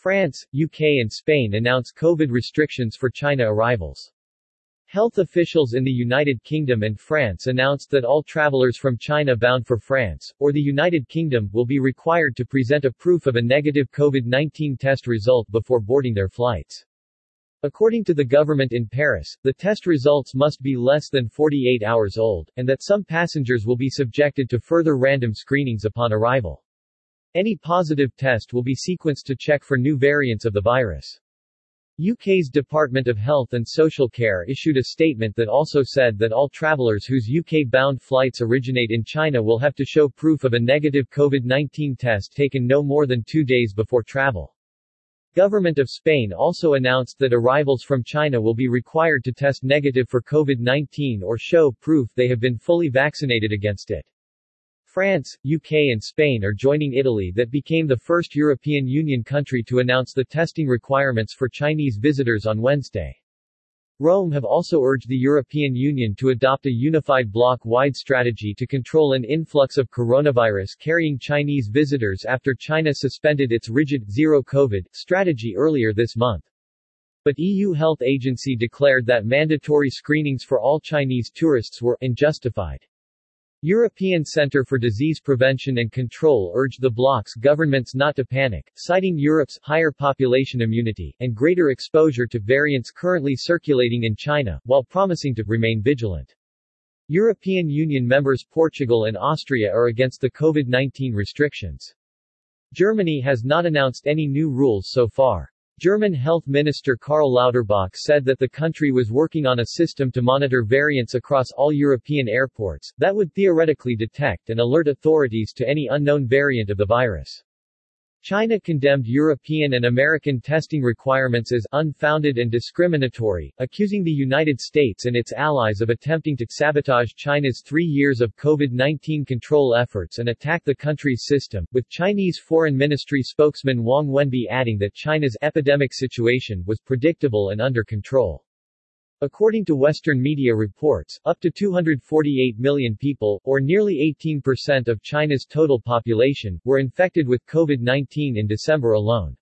France, UK and Spain announce COVID restrictions for China arrivals. Health officials in the United Kingdom and France announced that all travelers from China bound for France, or the United Kingdom, will be required to present a proof of a negative COVID-19 test result before boarding their flights. According to the government in Paris, the test results must be less than 48 hours old, and that some passengers will be subjected to further random screenings upon arrival. Any positive test will be sequenced to check for new variants of the virus. UK's Department of Health and Social Care issued a statement that also said that all travellers whose UK-bound flights originate in China will have to show proof of a negative COVID-19 test taken no more than two days before travel. Government of Spain also announced that arrivals from China will be required to test negative for COVID-19 or show proof they have been fully vaccinated against it. France, UK and Spain are joining Italy that became the first European Union country to announce the testing requirements for Chinese visitors on Wednesday. Rome have also urged the European Union to adopt a unified bloc-wide strategy to control an influx of coronavirus carrying Chinese visitors after China suspended its rigid zero-COVID strategy earlier this month. But EU Health Agency declared that mandatory screenings for all Chinese tourists were unjustified. European Centre for Disease Prevention and Control urged the bloc's governments not to panic, citing Europe's higher population immunity and greater exposure to variants currently circulating in China, while promising to remain vigilant. European Union members Portugal and Austria are against the COVID-19 restrictions. Germany has not announced any new rules so far. German Health Minister Karl Lauterbach said that the country was working on a system to monitor variants across all European airports, that would theoretically detect and alert authorities to any unknown variant of the virus. China condemned European and American testing requirements as unfounded and discriminatory, accusing the United States and its allies of attempting to sabotage China's three years of COVID-19 control efforts and attack the country's system, with Chinese Foreign Ministry spokesman Wang Wenbin adding that China's epidemic situation was predictable and under control. According to Western media reports, up to 248 million people, or nearly 18% of China's total population, were infected with COVID-19 in December alone.